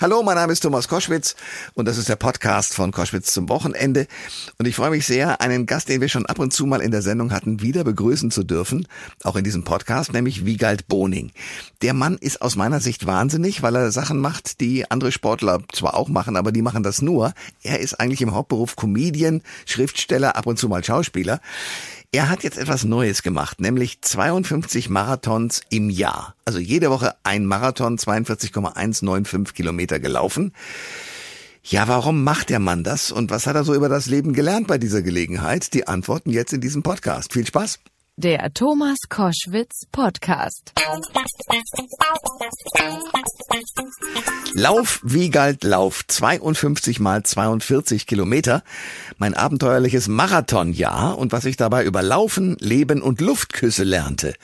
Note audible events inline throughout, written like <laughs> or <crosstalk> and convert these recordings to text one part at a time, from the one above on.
Hallo, mein Name ist Thomas Koschwitz und das ist der Podcast von Koschwitz zum Wochenende. Und ich freue mich sehr, einen Gast, den wir schon ab und zu mal in der Sendung hatten, wieder begrüßen zu dürfen, auch in diesem Podcast, nämlich Wiegald Boning. Der Mann ist aus meiner Sicht wahnsinnig, weil er Sachen macht, die andere Sportler zwar auch machen, aber die machen das nur. Er ist eigentlich im Hauptberuf Comedian, Schriftsteller, ab und zu mal Schauspieler. Er hat jetzt etwas Neues gemacht, nämlich 52 Marathons im Jahr. Also jede Woche ein Marathon, 42,195 Kilometer gelaufen. Ja, warum macht der Mann das und was hat er so über das Leben gelernt bei dieser Gelegenheit? Die Antworten jetzt in diesem Podcast. Viel Spaß! Der Thomas Koschwitz Podcast. Lauf wie galt Lauf, 52 mal 42 Kilometer, mein abenteuerliches Marathonjahr und was ich dabei über Laufen, Leben und Luftküsse lernte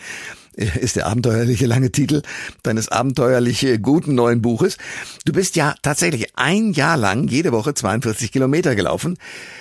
ist der abenteuerliche lange Titel deines abenteuerlich guten neuen Buches. Du bist ja tatsächlich ein Jahr lang jede Woche 42 Kilometer gelaufen.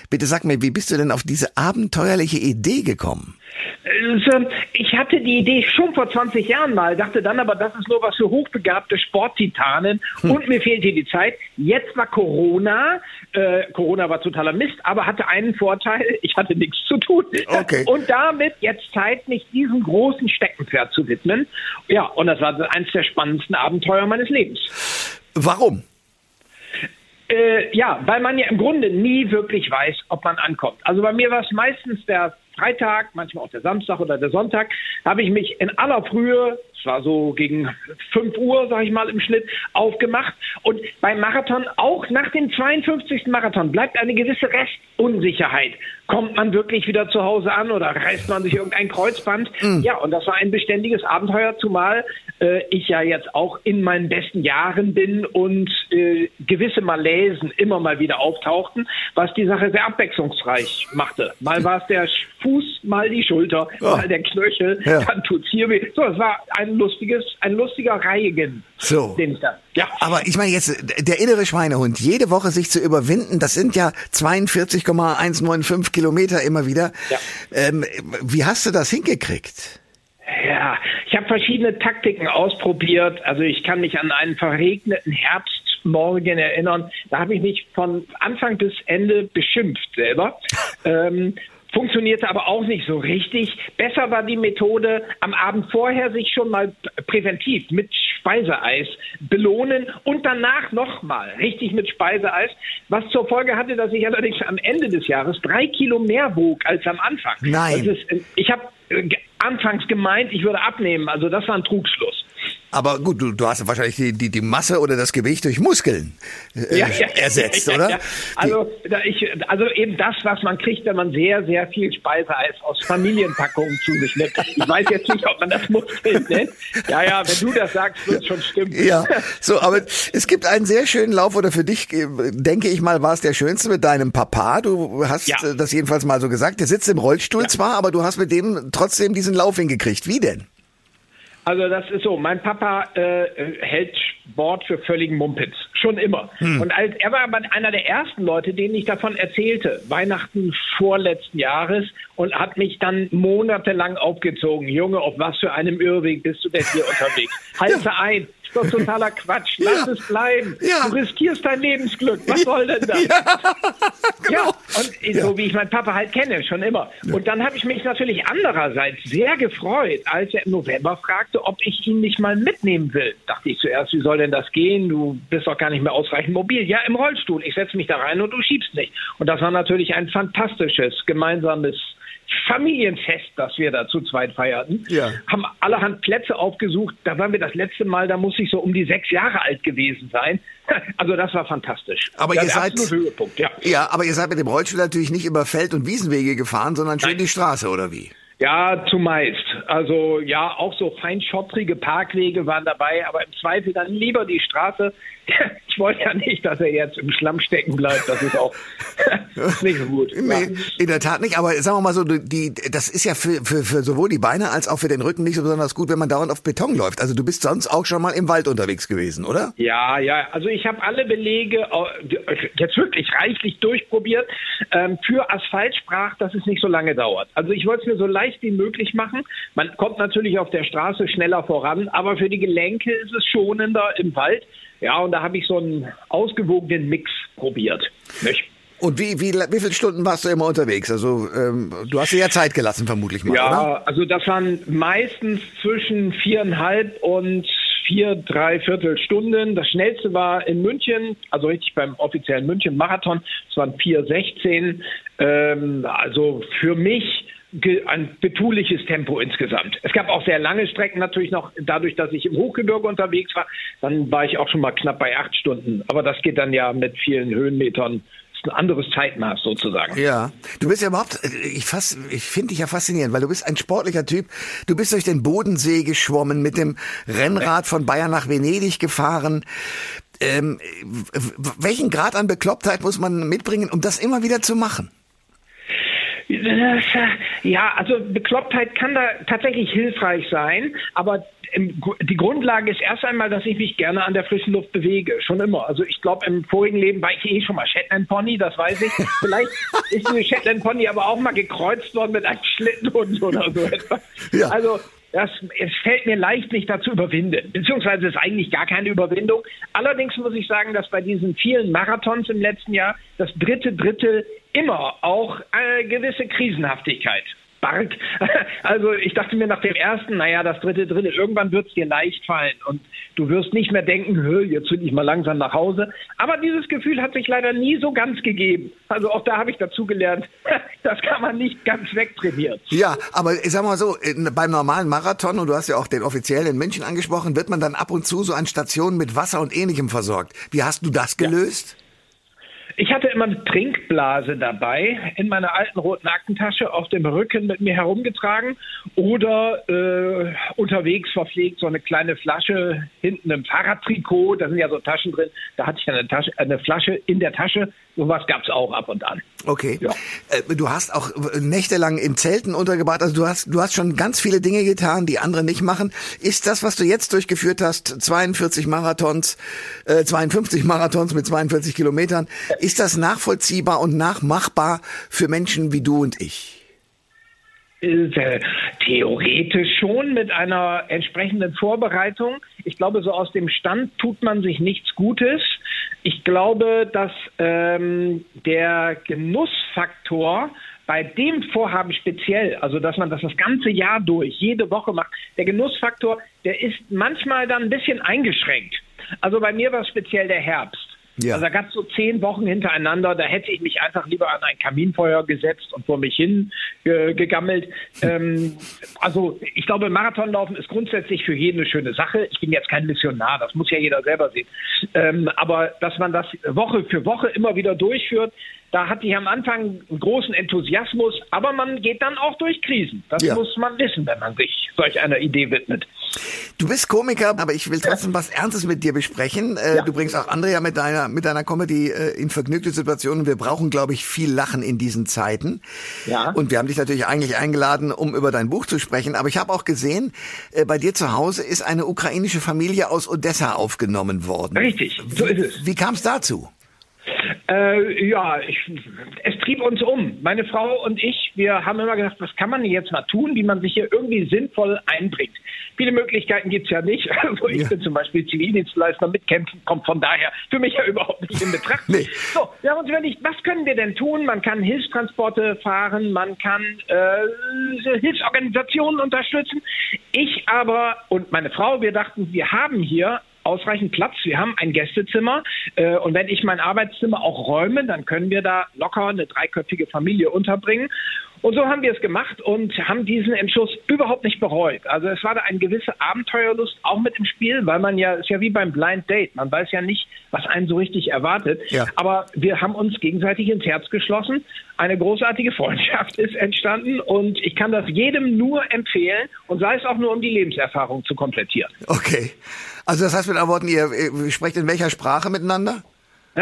Bitte sag mir, wie bist du denn auf diese abenteuerliche Idee gekommen? Also, ich hatte die Idee schon vor 20 Jahren mal, dachte dann aber, das ist nur was für hochbegabte Sporttitanen hm. und mir fehlte die Zeit. Jetzt war Corona, äh, Corona war totaler Mist, aber hatte einen Vorteil, <laughs> ich hatte nichts zu tun. Okay. Und damit jetzt Zeit, mich diesem großen Steckenpferd zu widmen. Ja, und das war eines der spannendsten Abenteuer meines Lebens. Warum? Äh, ja, weil man ja im Grunde nie wirklich weiß, ob man ankommt. Also bei mir war es meistens der Freitag, manchmal auch der Samstag oder der Sonntag, habe ich mich in aller Frühe, es war so gegen 5 Uhr, sage ich mal im Schnitt, aufgemacht. Und beim Marathon, auch nach dem 52. Marathon, bleibt eine gewisse Restunsicherheit. Kommt man wirklich wieder zu Hause an oder reißt man sich irgendein Kreuzband? Mhm. Ja, und das war ein beständiges Abenteuer, zumal äh, ich ja jetzt auch in meinen besten Jahren bin und äh, gewisse Malaisen immer mal wieder auftauchten, was die Sache sehr abwechslungsreich machte. Mal war es der Fuß, mal die Schulter, oh. mal der Knöchel, ja. dann tut's hier weh. So, es war ein lustiges, ein lustiger Reigen, so. den ich da. Ja. Aber ich meine jetzt, der innere Schweinehund, jede Woche sich zu überwinden, das sind ja 42,195 Kilometer immer wieder. Ja. Ähm, wie hast du das hingekriegt? Ja, ich habe verschiedene Taktiken ausprobiert. Also ich kann mich an einen verregneten Herbstmorgen erinnern. Da habe ich mich von Anfang bis Ende beschimpft selber. <laughs> ähm, funktionierte aber auch nicht so richtig. Besser war die Methode, am Abend vorher sich schon mal präventiv mit Speiseeis belohnen und danach nochmal richtig mit Speiseeis, was zur Folge hatte, dass ich allerdings am Ende des Jahres drei Kilo mehr wog als am Anfang. Nein. Ist, ich habe äh, anfangs gemeint, ich würde abnehmen, also das war ein Trugschluss. Aber gut, du, du hast wahrscheinlich die, die, die Masse oder das Gewicht durch Muskeln äh, ja, ja, ersetzt, <laughs> ja, oder? Also, ich, also eben das, was man kriegt, wenn man sehr, sehr viel Speiseeis aus Familienpackungen zu sich nimmt. Ich weiß jetzt nicht, ob man das Muskeln nennt. Ja, ja, wenn du das sagst, wird es schon stimmen. Ja, <laughs> so, aber es gibt einen sehr schönen Lauf, oder für dich, äh, denke ich mal, war es der schönste mit deinem Papa. Du hast äh, das jedenfalls mal so gesagt. Der sitzt im Rollstuhl zwar, aber du hast mit dem trotzdem diesen Lauf hingekriegt. Wie denn? Also das ist so, mein Papa äh, hält Sport für völligen Mumpitz, schon immer. Hm. Und als, er war aber einer der ersten Leute, denen ich davon erzählte, Weihnachten vorletzten Jahres und hat mich dann monatelang aufgezogen. Junge, auf was für einem Irrweg bist du denn hier unterwegs? Halte ja. ein, ist doch totaler Quatsch, lass ja. es bleiben. Ja. Du riskierst dein Lebensglück, was soll denn das? <laughs> Ja, genau. und so wie ich meinen Papa halt kenne, schon immer. Und dann habe ich mich natürlich andererseits sehr gefreut, als er im November fragte, ob ich ihn nicht mal mitnehmen will. Dachte ich zuerst, wie soll denn das gehen? Du bist doch gar nicht mehr ausreichend mobil. Ja, im Rollstuhl. Ich setze mich da rein und du schiebst nicht. Und das war natürlich ein fantastisches gemeinsames Familienfest, das wir da zu zweit feierten. Ja. Haben allerhand Plätze aufgesucht. Da waren wir das letzte Mal, da muss ich so um die sechs Jahre alt gewesen sein. <laughs> Also das war fantastisch. Aber ihr seid Höhepunkt, ja. ja, aber ihr seid mit dem Rollstuhl natürlich nicht über Feld- und Wiesenwege gefahren, sondern schön Nein. die Straße oder wie? Ja, zumeist. Also ja, auch so feinschottrige Parkwege waren dabei, aber im Zweifel dann lieber die Straße. <laughs> Ich wollte ja nicht, dass er jetzt im Schlamm stecken bleibt. Das ist auch <laughs> nicht so gut. Nee, in der Tat nicht, aber sagen wir mal so, die, das ist ja für, für, für sowohl die Beine als auch für den Rücken nicht so besonders gut, wenn man dauernd auf Beton läuft. Also du bist sonst auch schon mal im Wald unterwegs gewesen, oder? Ja, ja. Also ich habe alle Belege jetzt wirklich reichlich durchprobiert. Ähm, für Asphalt sprach, dass es nicht so lange dauert. Also ich wollte es mir so leicht wie möglich machen. Man kommt natürlich auf der Straße schneller voran, aber für die Gelenke ist es schonender im Wald Ja, und da habe ich so einen ausgewogenen Mix probiert. Nicht? Und wie, wie, wie viele Stunden warst du immer unterwegs? Also ähm, du hast dir ja Zeit gelassen, vermutlich mal, ja, oder? also das waren meistens zwischen viereinhalb und vier, dreiviertel Stunden. Das schnellste war in München, also richtig beim offiziellen München-Marathon. Es waren 4,16. Ähm, also für mich ein betuliches Tempo insgesamt. Es gab auch sehr lange Strecken natürlich noch, dadurch, dass ich im Hochgebirge unterwegs war. Dann war ich auch schon mal knapp bei acht Stunden. Aber das geht dann ja mit vielen Höhenmetern ein anderes Zeitmaß sozusagen. Ja, du bist ja überhaupt, ich, ich finde dich ja faszinierend, weil du bist ein sportlicher Typ. Du bist durch den Bodensee geschwommen, mit dem Rennrad von Bayern nach Venedig gefahren. Ähm, welchen Grad an Beklopptheit muss man mitbringen, um das immer wieder zu machen? Ja, also Beklopptheit kann da tatsächlich hilfreich sein, aber die Grundlage ist erst einmal, dass ich mich gerne an der frischen Luft bewege, schon immer. Also ich glaube, im vorigen Leben war ich eh schon mal Shetland Pony, das weiß ich. <laughs> Vielleicht ist diese Shetland Pony aber auch mal gekreuzt worden mit einem Schlittenhund oder so etwas. Ja. Also das, es fällt mir leicht, mich dazu überwinden. Beziehungsweise ist eigentlich gar keine Überwindung. Allerdings muss ich sagen, dass bei diesen vielen Marathons im letzten Jahr das dritte Drittel immer auch eine gewisse Krisenhaftigkeit Bark. <laughs> Also ich dachte mir nach dem ersten, naja, das dritte Drittel, irgendwann wird es dir leicht fallen und du wirst nicht mehr denken, jetzt will ich mal langsam nach Hause. Aber dieses Gefühl hat sich leider nie so ganz gegeben. Also auch da habe ich dazu gelernt, <laughs> das kann man nicht ganz wegtrainieren. Ja, aber ich sag mal so, beim normalen Marathon, und du hast ja auch den offiziellen in München angesprochen, wird man dann ab und zu so an Stationen mit Wasser und ähnlichem versorgt. Wie hast du das gelöst? Ja. Ich hatte immer eine Trinkblase dabei, in meiner alten roten Aktentasche auf dem Rücken mit mir herumgetragen oder äh, unterwegs verpflegt so eine kleine Flasche hinten im Fahrradtrikot, da sind ja so Taschen drin, da hatte ich eine, Tasche, eine Flasche in der Tasche, sowas gab es auch ab und an. Okay. Ja. Äh, du hast auch nächtelang in Zelten untergebracht, also du hast, du hast schon ganz viele Dinge getan, die andere nicht machen. Ist das, was du jetzt durchgeführt hast, 42 Marathons, äh, 52 Marathons mit 42 Kilometern, ist das nachvollziehbar und nachmachbar für Menschen wie du und ich? Theoretisch schon mit einer entsprechenden Vorbereitung. Ich glaube, so aus dem Stand tut man sich nichts Gutes. Ich glaube, dass ähm, der Genussfaktor bei dem Vorhaben speziell, also dass man das das ganze Jahr durch, jede Woche macht, der Genussfaktor, der ist manchmal dann ein bisschen eingeschränkt. Also bei mir war es speziell der Herbst. Ja. Also da gab es so zehn Wochen hintereinander, da hätte ich mich einfach lieber an ein Kaminfeuer gesetzt und vor mich hin äh, gegammelt. <laughs> Ähm, also ich glaube, Marathonlaufen ist grundsätzlich für jeden eine schöne Sache. Ich bin jetzt kein Missionar, das muss ja jeder selber sehen. Ähm, aber dass man das Woche für Woche immer wieder durchführt, da hatte ich am Anfang einen großen Enthusiasmus, aber man geht dann auch durch Krisen. Das ja. muss man wissen, wenn man sich solch einer Idee widmet. Du bist Komiker, aber ich will trotzdem was Ernstes mit dir besprechen. Äh, ja. Du bringst auch andere ja mit deiner, mit deiner Comedy äh, in vergnügte Situationen. Wir brauchen, glaube ich, viel Lachen in diesen Zeiten. Ja. Und wir haben dich natürlich eigentlich eingeladen, um über dein Buch zu sprechen. Aber ich habe auch gesehen, äh, bei dir zu Hause ist eine ukrainische Familie aus Odessa aufgenommen worden. Richtig, so ist es. Wie kam es dazu? Äh, ja, ich, es trieb uns um. Meine Frau und ich, wir haben immer gedacht, was kann man jetzt mal tun, wie man sich hier irgendwie sinnvoll einbringt. Viele Möglichkeiten gibt es ja nicht. <laughs> Also ich ja. bin zum Beispiel Zivildienstleister, mitkämpfen kommt von daher für mich ja <laughs> überhaupt nicht in Betracht. Nee. So, wir haben uns überlegt, was können wir denn tun? Man kann Hilfstransporte fahren, man kann äh, Hilfsorganisationen unterstützen. Ich aber und meine Frau, wir dachten, wir haben hier ausreichend Platz. Wir haben ein Gästezimmer äh, und wenn ich mein Arbeitszimmer auch räume, dann können wir da locker eine dreiköpfige Familie unterbringen. Und so haben wir es gemacht und haben diesen Entschluss überhaupt nicht bereut. Also es war da eine gewisse Abenteuerlust auch mit im Spiel, weil man ja, ist ja wie beim Blind Date. Man weiß ja nicht, was einen so richtig erwartet. Ja. Aber wir haben uns gegenseitig ins Herz geschlossen. Eine großartige Freundschaft <laughs> ist entstanden und ich kann das jedem nur empfehlen und sei es auch nur, um die Lebenserfahrung zu komplettieren. Okay. Also das heißt mit anderen Worten, ihr, ihr sprecht in welcher Sprache miteinander? <laughs>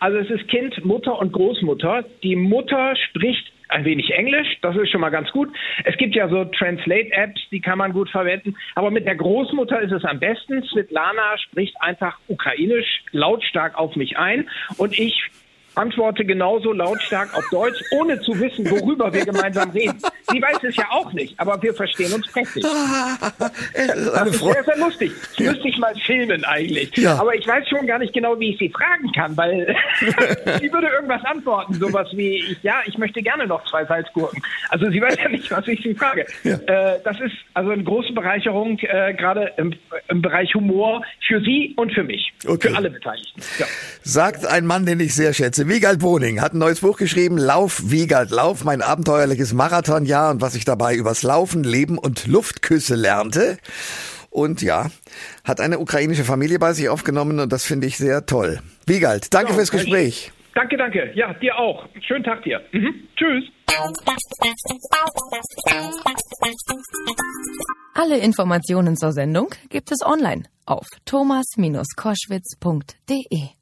Also es ist Kind, Mutter und Großmutter. Die Mutter spricht ein wenig Englisch, das ist schon mal ganz gut. Es gibt ja so Translate-Apps, die kann man gut verwenden. Aber mit der Großmutter ist es am besten. Svetlana spricht einfach ukrainisch lautstark auf mich ein und ich antworte genauso lautstark auf Deutsch, ohne zu wissen, worüber wir gemeinsam reden. <laughs> Sie weiß es ja auch nicht, aber wir verstehen uns prächtig. Ist Das ist sehr, sehr lustig. Das müsste ich mal filmen eigentlich. Ja. Aber ich weiß schon gar nicht genau, wie ich sie fragen kann, weil <laughs> sie würde irgendwas antworten, sowas wie, ich, ja, ich möchte gerne noch zwei Salzgurken. Also sie weiß ja nicht, was ich sie frage. Ja. Äh, das ist also eine große Bereicherung, äh, gerade im, im Bereich Humor für sie und für mich. Okay. Für alle Beteiligten. Ja. Sagt ein Mann, den ich sehr schätze. Wiegald Boning hat ein neues Buch geschrieben. Lauf, Wiegald, Lauf, mein abenteuerliches Marathonjahr und was ich dabei übers Laufen, Leben und Luftküsse lernte. Und ja, hat eine ukrainische Familie bei sich aufgenommen und das finde ich sehr toll. Wiegald, danke Ja, fürs Gespräch. Danke, danke. Ja, dir auch. Schönen Tag dir. Mhm. Tschüss. Alle Informationen zur Sendung gibt es online auf thomas-koschwitz.de.